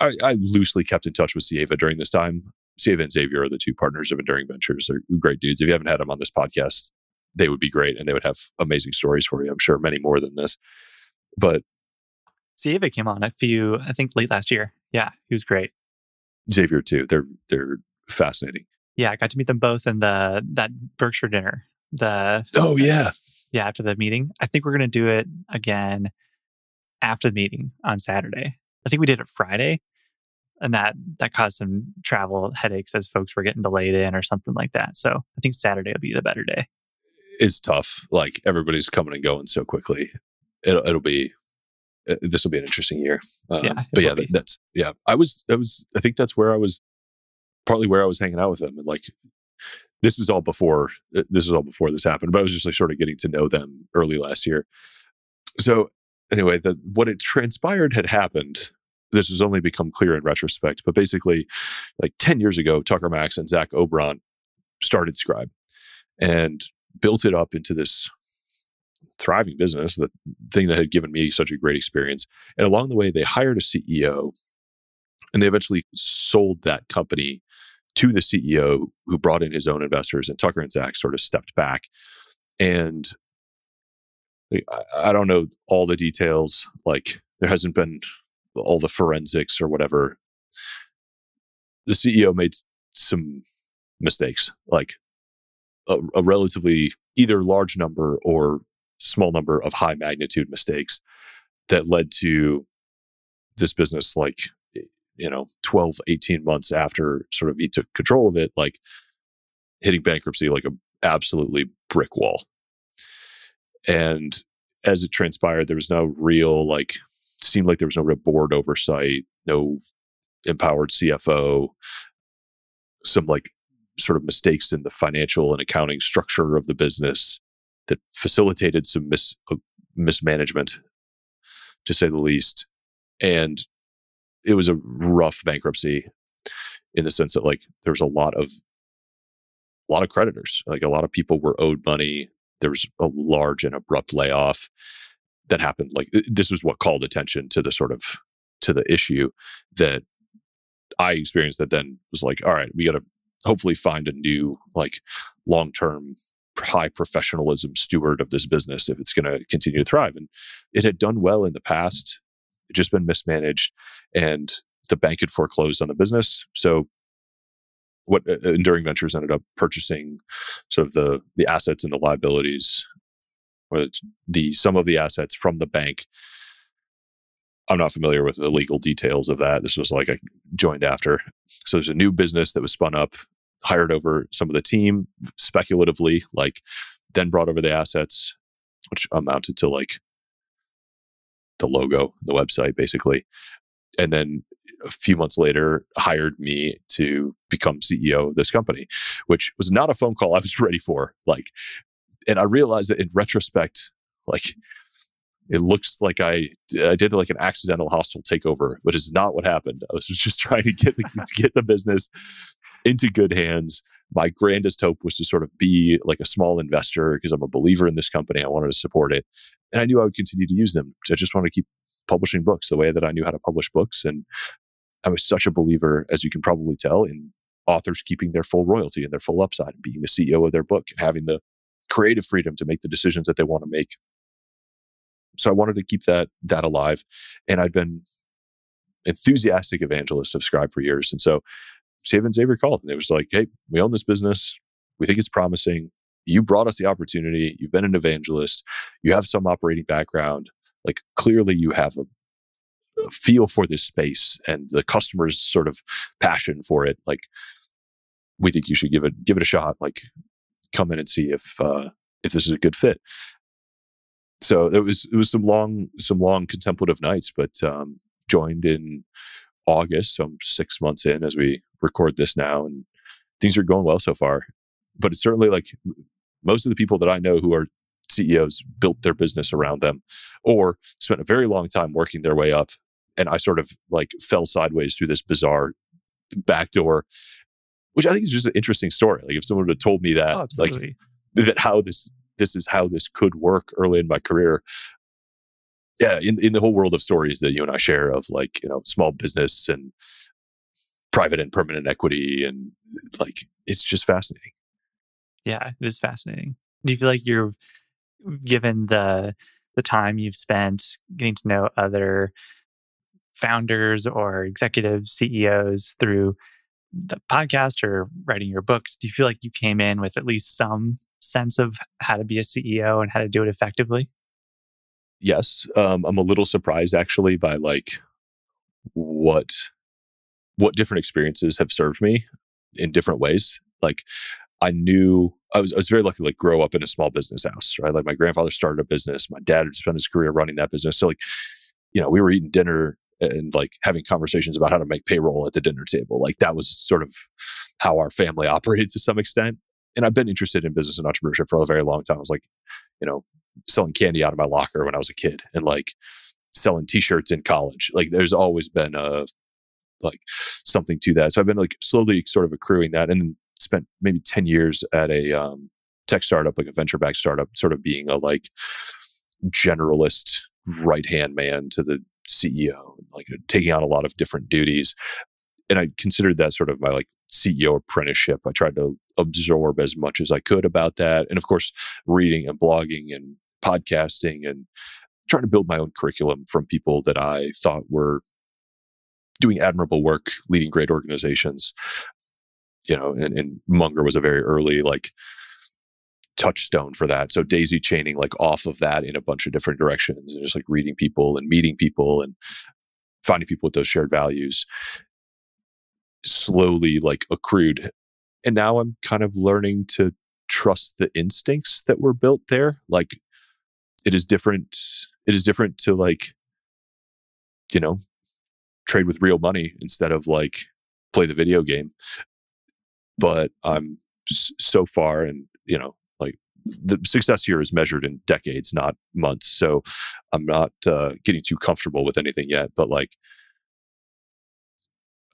I, I loosely kept in touch with Sieva during this time. Sieva and Xavier are the two partners of Enduring Ventures. They're great dudes. If you haven't had them on this podcast, they would be great and they would have amazing stories for you. I'm sure many more than this. But Sieva came on a few, I think late last year. Yeah, he was great. Xavier too. They're they're fascinating. Yeah, I got to meet them both in the that Berkshire dinner. The oh yeah, yeah. After the meeting, I think we're gonna do it again after the meeting on Saturday. I think we did it Friday, and that that caused some travel headaches as folks were getting delayed in or something like that. So I think Saturday will be the better day. It's tough. Like everybody's coming and going so quickly. It'll it'll be uh, this will be an interesting year. Um, yeah, but yeah, that, that's yeah. I was I was I think that's where I was partly where I was hanging out with them and like this was all before uh, this was all before this happened, but I was just like sort of getting to know them early last year. So anyway, the what it transpired had happened. This has only become clear in retrospect, but basically, like ten years ago, Tucker Max and Zach Obront started Scribe, and built it up into this thriving business, the thing that had given me such a great experience. And along the way, they hired a CEO and they eventually sold that company to the CEO who brought in his own investors. And Tucker and Zach sort of stepped back. And I don't know all the details. Like there hasn't been all the forensics or whatever. The CEO made some mistakes, like a, a relatively either large number or small number of high magnitude mistakes that led to this business like you know 12 18 months after sort of he took control of it like hitting bankruptcy like a absolutely brick wall and as it transpired there was no real like seemed like there was no real board oversight no empowered cfo some like sort of mistakes in the financial and accounting structure of the business that facilitated some mis- uh, mismanagement, to say the least. And it was a rough bankruptcy in the sense that like there was a lot of a lot of creditors, like a lot of people were owed money. There was a large and abrupt layoff that happened. Like this was what called attention to the sort of to the issue that I experienced. That then was like, all right, we got to hopefully find a new like long term high professionalism steward of this business if it's going to continue to thrive. And it had done well in the past, it just been mismanaged, and the bank had foreclosed on the business. So what uh, Enduring Ventures ended up purchasing sort of the the assets and the liabilities, or the some of the assets from the bank. I'm not familiar with the legal details of that. This was like I joined after. So there's a new business that was spun up hired over some of the team speculatively, like then brought over the assets, which amounted to like the logo, the website, basically. And then a few months later, hired me to become CEO of this company, which was not a phone call I was ready for. Like, and I realized that in retrospect, like it looks like I I did like an accidental hostile takeover, which is not what happened. I was just trying to get the, get the business into good hands. My grandest hope was to sort of be like a small investor because I'm a believer in this company. I wanted to support it, and I knew I would continue to use them. I just wanted to keep publishing books the way that I knew how to publish books, and I was such a believer, as you can probably tell, in authors keeping their full royalty and their full upside, and being the CEO of their book and having the creative freedom to make the decisions that they want to make so I wanted to keep that that alive, and I'd been enthusiastic evangelist of Scribe for years, and so Sieva and Xavier called, and it was like, "Hey, we own this business. We think it's promising. You brought us the opportunity. You've been an evangelist. You have some operating background. Like clearly, you have a, a feel for this space and the customer's sort of passion for it. Like, we think you should give it give it a shot. Like, come in and see if uh, if this is a good fit." so it was it was some long some long contemplative nights, but um, joined in August, so I'm six months in as we record this now, and things are going well so far. But it's certainly like most of the people that I know who are CEOs built their business around them, or spent a very long time working their way up. And I sort of like fell sideways through this bizarre back door, which I think is just an interesting story. Like if someone would have told me that, oh, like that how this this is how this could work early in my career. Yeah, in, in the whole world of stories that you and I share of like, you know, small business and private and permanent equity and like it's just fascinating. Yeah, it is fascinating. Do you feel like you're given the the time you've spent getting to know other founders or executive CEOs through the podcast or writing your books, do you feel like you came in with at least some sense of how to be a CEO and how to do it effectively? Yes, um, I'm a little surprised actually by like what what different experiences have served me in different ways. Like I knew I was I was very lucky to like grow up in a small business house, right? Like my grandfather started a business, my dad had spent his career running that business. So like, you know, we were eating dinner and like having conversations about how to make payroll at the dinner table. Like that was sort of how our family operated to some extent and I've been interested in business and entrepreneurship for a very long time. I was like, you know, selling candy out of my locker when I was a kid and like selling t-shirts in college. Like there's always been a like something to that. So I've been like slowly sort of accruing that and then spent maybe 10 years at a um tech startup, like a venture backed startup, sort of being a like generalist right hand man to the CEO, like uh, taking on a lot of different duties. And I considered that sort of my like CEO apprenticeship. I tried to absorb as much as I could about that. And of course, reading and blogging and podcasting and trying to build my own curriculum from people that I thought were doing admirable work, leading great organizations. You know, and, and Munger was a very early like touchstone for that. So daisy chaining like off of that in a bunch of different directions and just like reading people and meeting people and finding people with those shared values slowly like accrued. And now I'm kind of learning to trust the instincts that were built there. Like it is different. It is different to like, you know, trade with real money instead of like play the video game. But I'm so far and, you know, the success here is measured in decades, not months. So I'm not uh, getting too comfortable with anything yet. But like,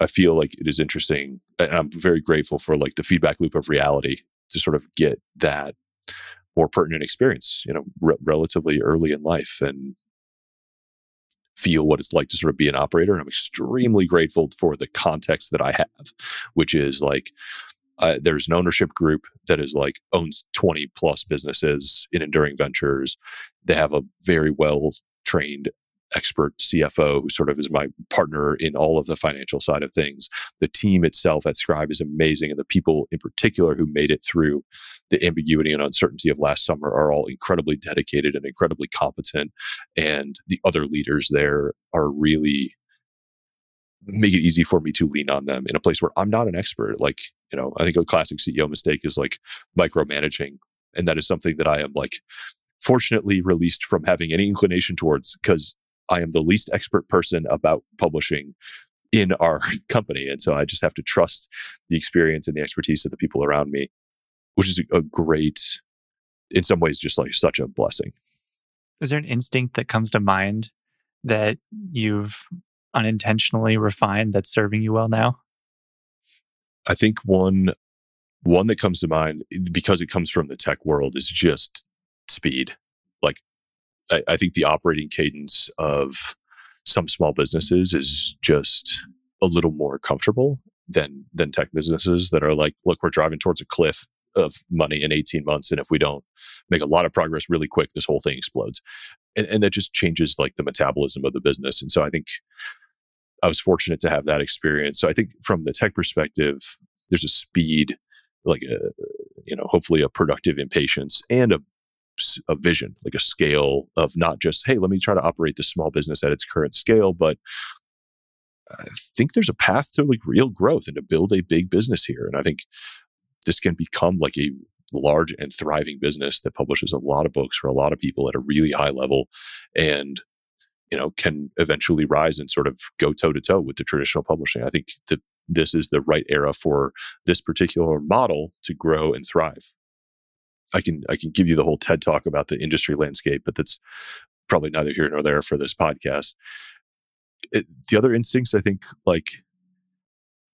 I feel like it is interesting, and I'm very grateful for like the feedback loop of reality to sort of get that more pertinent experience, you know, re- relatively early in life, and feel what it's like to sort of be an operator. And I'm extremely grateful for the context that I have, which is like uh, there's an ownership group that is like owns 20 plus businesses in enduring ventures. They have a very well trained expert CFO who sort of is my partner in all of the financial side of things. The team itself at Scribe is amazing. And the people in particular who made it through the ambiguity and uncertainty of last summer are all incredibly dedicated and incredibly competent. And the other leaders there are really make it easy for me to lean on them in a place where I'm not an expert. Like, you know, I think a classic CEO mistake is like micromanaging. And that is something that I am like fortunately released from having any inclination towards because I am the least expert person about publishing in our company. And so I just have to trust the experience and the expertise of the people around me, which is a great, in some ways, just like such a blessing. Is there an instinct that comes to mind that you've unintentionally refined that's serving you well now? I think one one that comes to mind eh, because it comes from the tech world is just speed. Like I, I think the operating cadence of some small businesses is just a little more comfortable than than tech businesses that are like, look, we're driving towards a cliff of money in 18 months. And if we don't make a lot of progress really quick, this whole thing explodes. And, and that just changes like the metabolism of the business. And so I think I was fortunate to have that experience. So I think from the tech perspective, there's a speed, like a, you know, hopefully a productive impatience and a a vision, like a scale of not just, hey, let me try to operate this small business at its current scale, but I think there's a path to like real growth and to build a big business here. And I think this can become like a large and thriving business that publishes a lot of books for a lot of people at a really high level and you know can eventually rise and sort of go toe to toe with the traditional publishing i think that this is the right era for this particular model to grow and thrive I can I can give you the whole TED talk about the industry landscape, but that's probably neither here nor there for this podcast. It, the other instincts, I think, like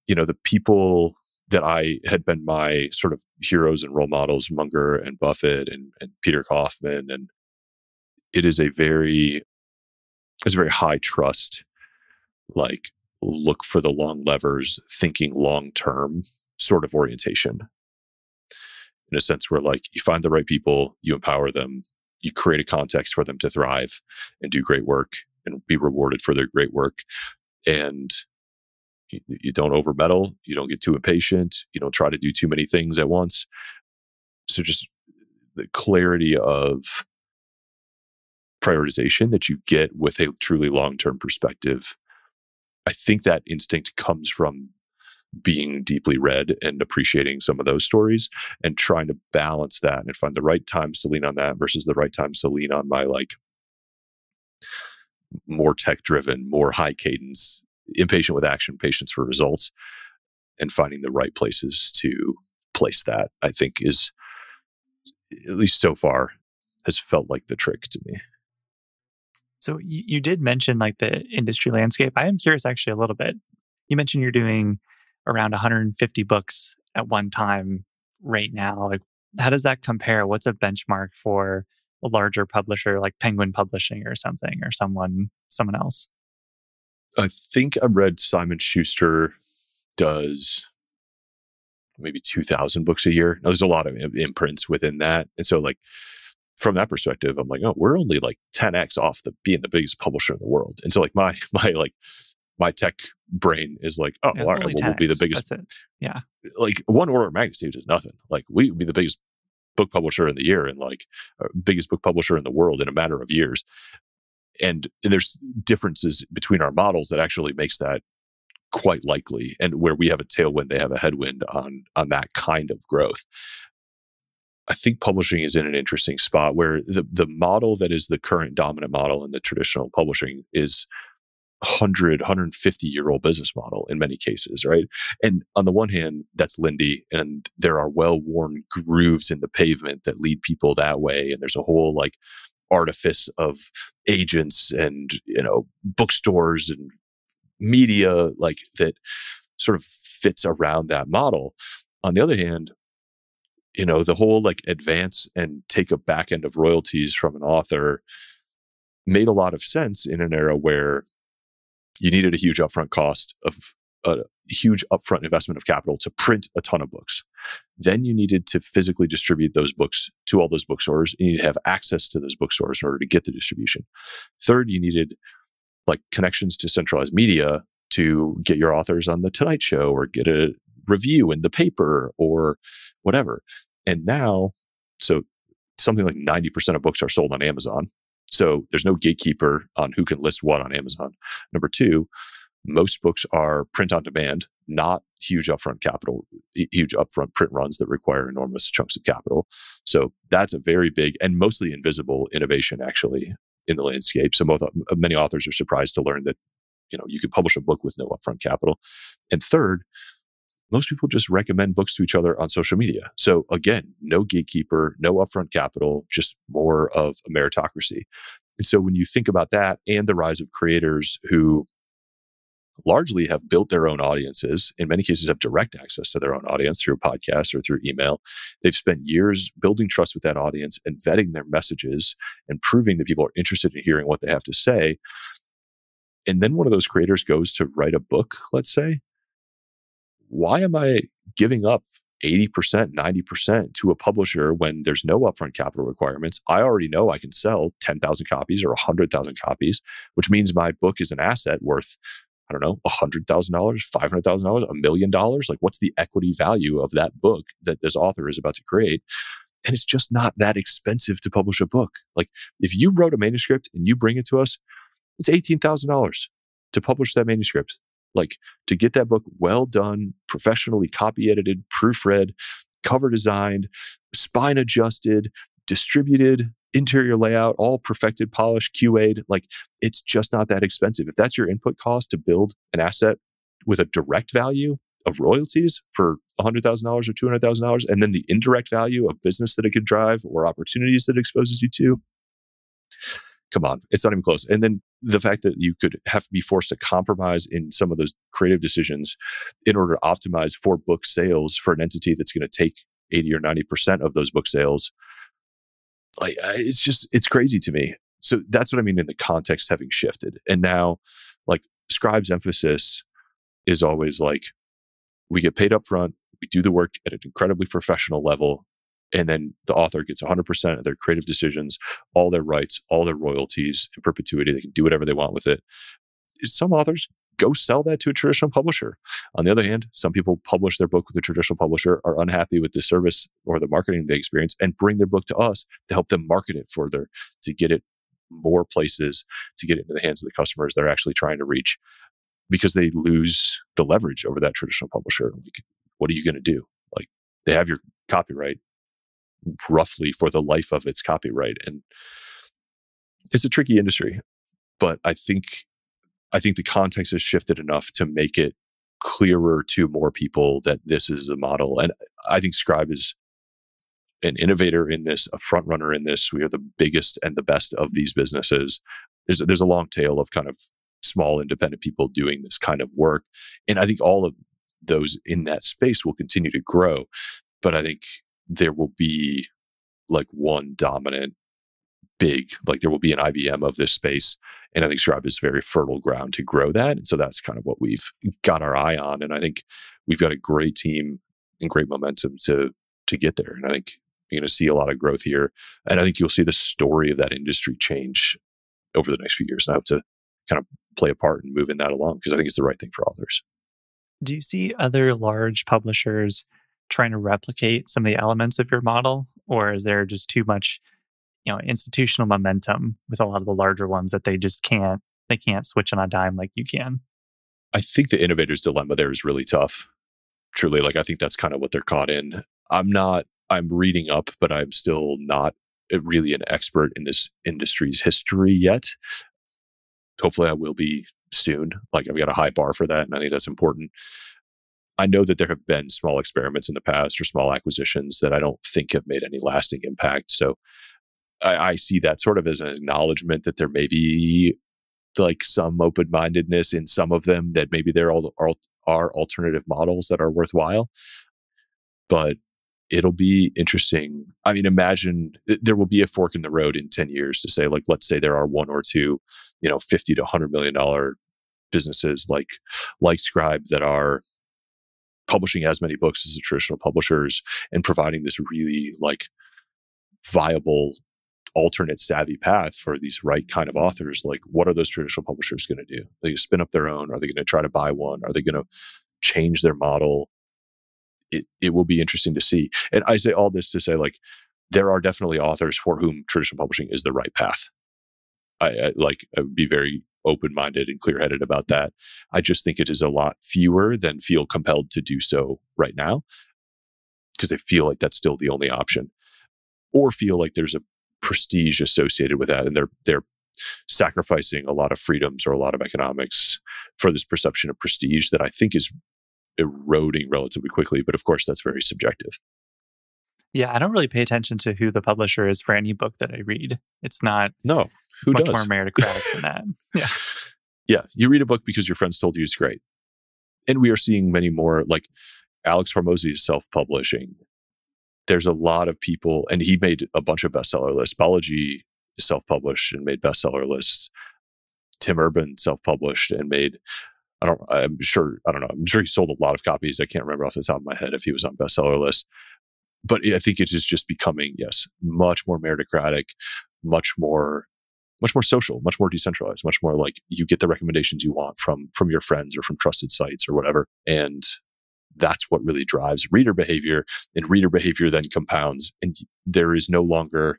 you know, the people that I had been my sort of heroes and role models, Munger and Buffett and, and Peter Kaufman, and it is a very it's a very high trust, like look for the long levers, thinking long term sort of orientation in a sense where like you find the right people, you empower them, you create a context for them to thrive and do great work and be rewarded for their great work. And you, you don't overmeddle, you don't get too impatient, you don't try to do too many things at once. So just the clarity of prioritization that you get with a truly long term perspective. I think that instinct comes from being deeply read and appreciating some of those stories and trying to balance that and find the right times to lean on that versus the right times to lean on my like more tech driven, more high cadence, impatient with action, patience for results, and finding the right places to place that, I think is at least so far has felt like the trick to me. So you, you did mention like the industry landscape. I am curious actually a little bit. You mentioned you're doing around 150 books at one time right now. Like, how does that compare? What's a benchmark for a larger publisher like Penguin Publishing or something or someone someone else? I think I read Simon Schuster does maybe 2000 books a year. Now, there's a lot of imprints within that. And so like from that perspective, I'm like, oh, we're only like 10x off the being the biggest publisher in the world. And so like my my like my tech brain is like, oh, yeah, well, all right, well, we'll be the biggest. Yeah. Like one order of magnitude is nothing. Like we would be the biggest book publisher in the year and like uh, biggest book publisher in the world in a matter of years. And, and there's differences between our models that actually makes that quite likely. And where we have a tailwind, they have a headwind on, on that kind of growth. I think publishing is in an interesting spot where the, the model that is the current dominant model in the traditional publishing is 100, 150 year old business model in many cases, right? And on the one hand, that's Lindy, and there are well worn grooves in the pavement that lead people that way. And there's a whole like artifice of agents and, you know, bookstores and media like that sort of fits around that model. On the other hand, you know, the whole like advance and take a back end of royalties from an author made a lot of sense in an era where you needed a huge upfront cost of a huge upfront investment of capital to print a ton of books. Then you needed to physically distribute those books to all those bookstores. You need to have access to those bookstores in order to get the distribution. Third, you needed like connections to centralized media to get your authors on the Tonight Show or get a review in the paper or whatever. And now, so something like 90% of books are sold on Amazon. So there's no gatekeeper on who can list what on Amazon. Number two, most books are print on demand, not huge upfront capital, huge upfront print runs that require enormous chunks of capital. So that's a very big and mostly invisible innovation actually in the landscape. So most, uh, many authors are surprised to learn that, you know, you could publish a book with no upfront capital. And third, most people just recommend books to each other on social media. So again, no gatekeeper, no upfront capital, just more of a meritocracy. And so when you think about that and the rise of creators who largely have built their own audiences, in many cases have direct access to their own audience through a podcast or through email. They've spent years building trust with that audience and vetting their messages and proving that people are interested in hearing what they have to say. And then one of those creators goes to write a book, let's say, why am I giving up 80%, 90% to a publisher when there's no upfront capital requirements? I already know I can sell 10,000 copies or 100,000 copies, which means my book is an asset worth, I don't know, $100,000, $500,000, a million dollars. Like, what's the equity value of that book that this author is about to create? And it's just not that expensive to publish a book. Like, if you wrote a manuscript and you bring it to us, it's $18,000 to publish that manuscript. Like to get that book well done, professionally copy edited, proofread, cover designed, spine adjusted, distributed, interior layout, all perfected, polished, QA'd. Like it's just not that expensive. If that's your input cost to build an asset with a direct value of royalties for $100,000 or $200,000, and then the indirect value of business that it could drive or opportunities that it exposes you to, come on, it's not even close. And then the fact that you could have to be forced to compromise in some of those creative decisions in order to optimize for book sales for an entity that's going to take 80 or 90% of those book sales. Like it's just, it's crazy to me. So that's what I mean in the context having shifted. And now, like Scribe's emphasis is always like, we get paid up front, we do the work at an incredibly professional level, and then the author gets 100% of their creative decisions, all their rights, all their royalties in perpetuity. They can do whatever they want with it. Some authors go sell that to a traditional publisher. On the other hand, some people publish their book with a traditional publisher, are unhappy with the service or the marketing they experience, and bring their book to us to help them market it further, to get it more places, to get it into the hands of the customers they're actually trying to reach, because they lose the leverage over that traditional publisher. Like, what are you going to do? Like, they have your copyright roughly for the life of its copyright. And it's a tricky industry, but I think, I think the context has shifted enough to make it clearer to more people that this is a model. And I think Scribe is an innovator in this, a front runner in this. We are the biggest and the best of these businesses. There's, there's a long tail of kind of small independent people doing this kind of work. And I think all of those in that space will continue to grow. But I think there will be like one dominant big, like there will be an IBM of this space. And I think Scribe is very fertile ground to grow that. And so that's kind of what we've got our eye on. And I think we've got a great team and great momentum to to get there. And I think you're going to see a lot of growth here. And I think you'll see the story of that industry change over the next few years. And I hope to kind of play a part in moving that along because I think it's the right thing for authors. Do you see other large publishers trying to replicate some of the elements of your model, or is there just too much, you know, institutional momentum with a lot of the larger ones that they just can't they can't switch on a dime like you can? I think the innovator's dilemma there is really tough. Truly, like I think that's kind of what they're caught in. I'm not. I'm reading up, but I'm still not really an expert in this industry's history yet. Hopefully, I will be soon. Like I've got a high bar for that, and I think that's important. I know that there have been small experiments in the past or small acquisitions that I don't think have made any lasting impact. So I, I see that sort of as an acknowledgement that there may be like some open mindedness in some of them that maybe there are, are, alternative models that are worthwhile. But it'll be interesting. I mean, imagine there will be a fork in the road in 10 years to say, like, let's say there are one or two, you know, 50 to 100 million dollar businesses like, like Scribe that are publishing as many books as the traditional publishers and providing this really like viable alternate savvy path for these right kind of authors like what are those traditional publishers going to do? Are they going to spin up their own? Are they going to try to buy one? Are they going to change their model? It, it will be interesting to see. And i say all this to say like there are definitely authors for whom traditional publishing is the right path. I, I like I would be very open minded and clear headed about that. I just think it is a lot fewer than feel compelled to do so right now because they feel like that's still the only option or feel like there's a prestige associated with that and they're they're sacrificing a lot of freedoms or a lot of economics for this perception of prestige that I think is eroding relatively quickly but of course that's very subjective. Yeah i don't really pay attention to who the publisher is for any book that i read. It's not no who much does? more meritocratic than that. Yeah. Yeah. You read a book because your friends told you it's great. And we are seeing many more like Alex Hormozi is self publishing. There's a lot of people, and he made a bunch of bestseller lists. Balaji is self published and made bestseller lists. Tim Urban self published and made, I don't, I'm sure, I don't know, I'm sure he sold a lot of copies. I can't remember off the top of my head if he was on bestseller list. But I think it is just becoming, yes, much more meritocratic, much more much more social, much more decentralized, much more like you get the recommendations you want from from your friends or from trusted sites or whatever. And that's what really drives reader behavior and reader behavior then compounds and there is no longer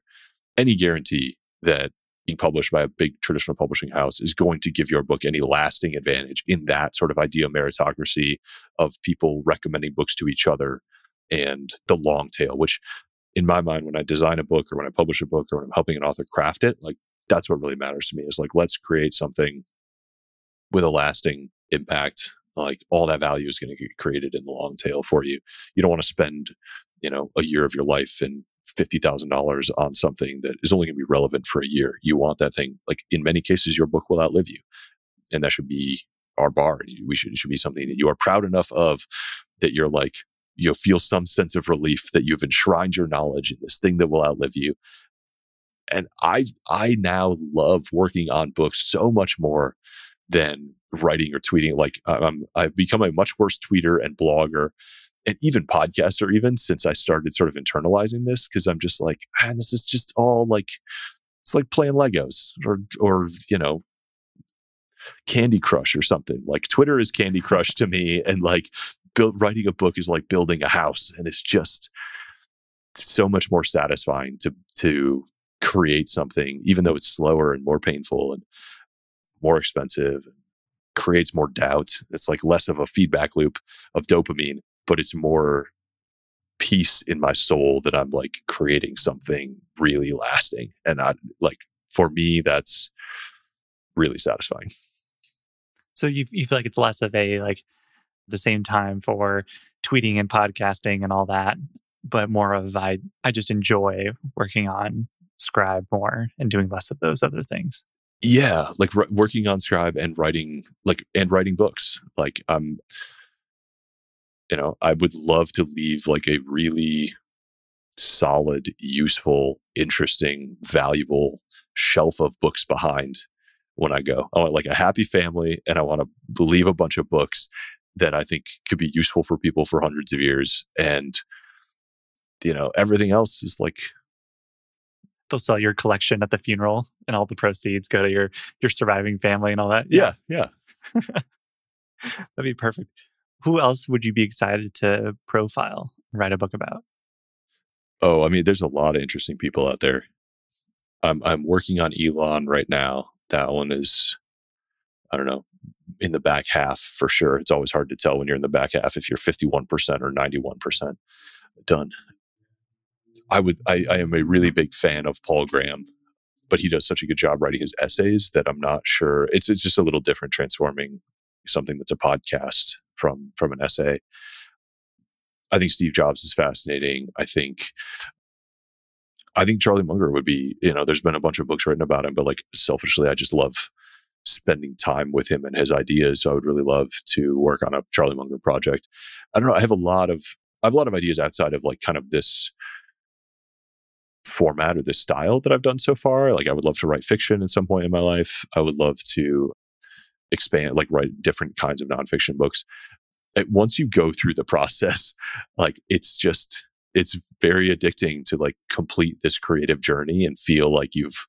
any guarantee that being published by a big traditional publishing house is going to give your book any lasting advantage in that sort of idea meritocracy of people recommending books to each other and the long tail which in my mind when i design a book or when i publish a book or when i'm helping an author craft it like that's what really matters to me is like, let's create something with a lasting impact. Like all that value is going to get created in the long tail for you. You don't want to spend, you know, a year of your life and $50,000 on something that is only going to be relevant for a year. You want that thing, like in many cases, your book will outlive you. And that should be our bar. We should, it should be something that you are proud enough of that you're like, you'll feel some sense of relief that you've enshrined your knowledge in this thing that will outlive you and I I now love working on books so much more than writing or tweeting. Like um, I've become a much worse tweeter and blogger and even podcaster even since I started sort of internalizing this because I'm just like, man, this is just all like it's like playing Legos or or you know Candy Crush or something. Like Twitter is Candy Crush to me, and like build, writing a book is like building a house, and it's just so much more satisfying to to create something, even though it's slower and more painful and more expensive, creates more doubt. It's like less of a feedback loop of dopamine, but it's more peace in my soul that I'm like creating something really lasting. And I like for me, that's really satisfying. So you you feel like it's less of a like the same time for tweeting and podcasting and all that, but more of I I just enjoy working on Scribe more and doing less of those other things. Yeah, like r- working on Scribe and writing like and writing books. Like um you know, I would love to leave like a really solid, useful, interesting, valuable shelf of books behind when I go. I want like a happy family and I want to leave a bunch of books that I think could be useful for people for hundreds of years. And, you know, everything else is like they'll sell your collection at the funeral and all the proceeds go to your your surviving family and all that. Yeah, yeah. That'd be perfect. Who else would you be excited to profile and write a book about? Oh, I mean, there's a lot of interesting people out there. I'm I'm working on Elon right now. That one is, I don't know, in the back half for sure. It's always hard to tell when you're in the back half if you're 51% or 91% done. I would I, I am a really big fan of Paul Graham, but he does such a good job writing his essays that I'm not sure. It's it's just a little different transforming something that's a podcast from from an essay. I think Steve Jobs is fascinating. I think I think Charlie Munger would be, you know, there's been a bunch of books written about him, but like selfishly, I just love spending time with him and his ideas. So I would really love to work on a Charlie Munger project. I don't know. I have a lot of, I have a lot of ideas outside of like kind of this format or this style that I've done so far. Like I would love to write fiction at some point in my life. I would love to expand, like write different kinds of nonfiction books. Eh, once you go through the process, like it's just, it's very addicting to like complete this creative journey and feel like you've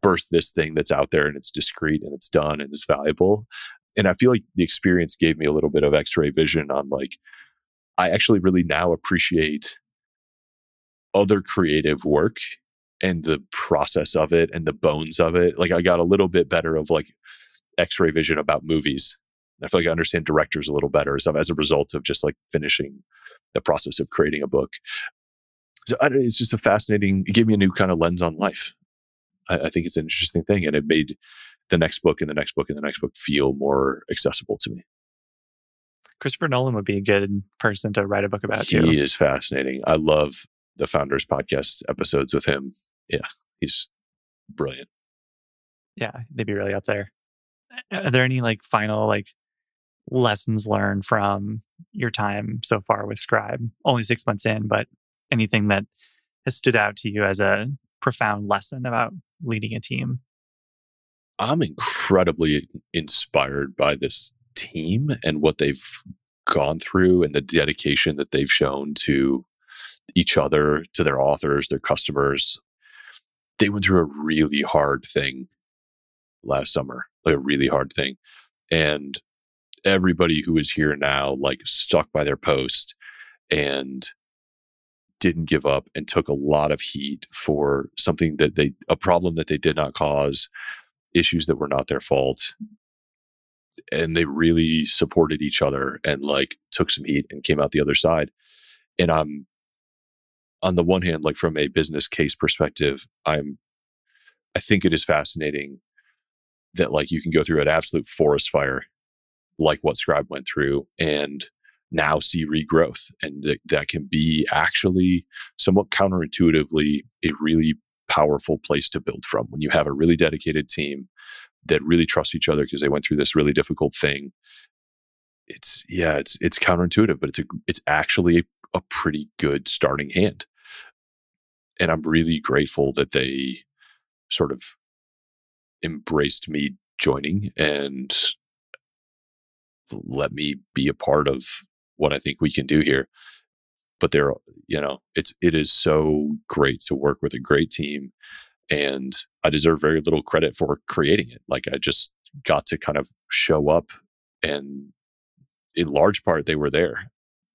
birthed this thing that's out there and it's discreet and it's done and it's valuable. And I feel like the experience gave me a little bit of x-ray vision on like, I actually really now appreciate other creative work and the process of it and the bones of it. Like I got a little bit better of like x-ray vision about movies. I feel like I understand directors a little better so as a result of just like finishing the process of creating a book. So it's just a fascinating, it gave me a new kind of lens on life. I, I think it's an interesting thing. And it made the next book and the next book and the next book feel more accessible to me. Christopher Nolan would be a good person to write a book about too. He is fascinating. I love the Founders podcast episodes with him. Yeah, he's brilliant. Yeah, they'd be really up there. Are there any like final like lessons learned from your time so far with Scribe? Only six months in, but anything that has stood out to you as a profound lesson about leading a team? I'm incredibly inspired by this team and what they've gone through and the dedication that they've shown to each other, to their authors, their customers. They went through a really hard thing last summer, like a really hard thing. And everybody who is here now, like stuck by their post and didn't give up and took a lot of heat for something that they, a problem that they did not cause, issues that were not their fault. And they really supported each other and like took some heat and came out the other side. And I'm on the one hand, like from a business case perspective, I'm, I think it is fascinating that like you can go through an absolute forest fire, like what Scribe went through, and now see regrowth, and that, that can be actually somewhat counterintuitively a really powerful place to build from when you have a really dedicated team that really trust each other because they went through this really difficult thing. It's yeah it's it's counterintuitive but it's a it's actually a, a pretty good starting hand and I'm really grateful that they sort of embraced me joining and let me be a part of what I think we can do here. But they're, you know, it's, it is so great to work with a great team. And I deserve very little credit for creating it. Like I just got to kind of show up and in large part they were there.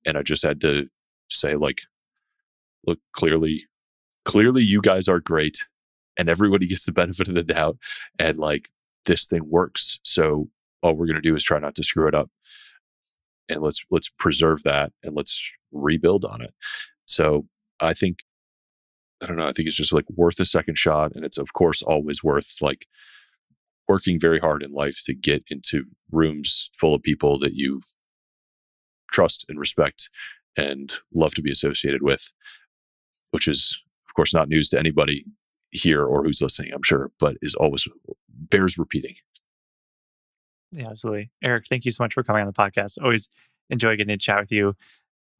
And I just had to say, like, look, clearly clearly you guys are great and everybody gets the benefit of the doubt and like this thing works so all we're going to do is try not to screw it up. And let's let's preserve that and let's rebuild on it. So i think i don't know i think it's just like worth a second shot and it's of course always worth like working very hard in life to get into rooms full of people that you trust and respect and love to be associated with which is course, not news to anybody here or who's listening, I'm sure, but is always bears repeating. Yeah, absolutely. Eric, thank you so much for coming on the podcast. Always enjoy getting to chat with you.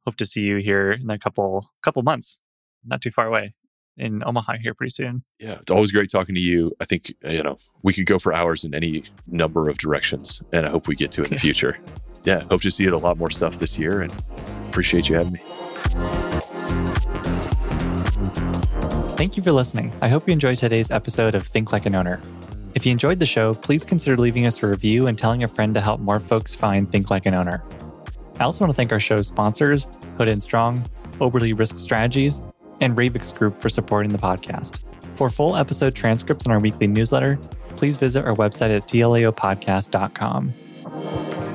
Hope to see you here in a couple couple months. not too far away in Omaha here pretty soon. Yeah, it's always great talking to you. I think, you know, we could go for hours in any number of directions, and I hope we get to in the future. Yeah, hope to see you at a lot more stuff this year and appreciate you having me. Thank you for listening. I hope you enjoyed today's episode of Think Like an Owner. If you enjoyed the show, please consider leaving us a review and telling a friend to help more folks find Think Like an Owner. I also want to thank our show's sponsors, Hood and Strong, Oberle Risk Strategies, and Ravix Group for supporting the podcast. For full episode transcripts and our weekly newsletter, please visit our website at tlaopodcast.com.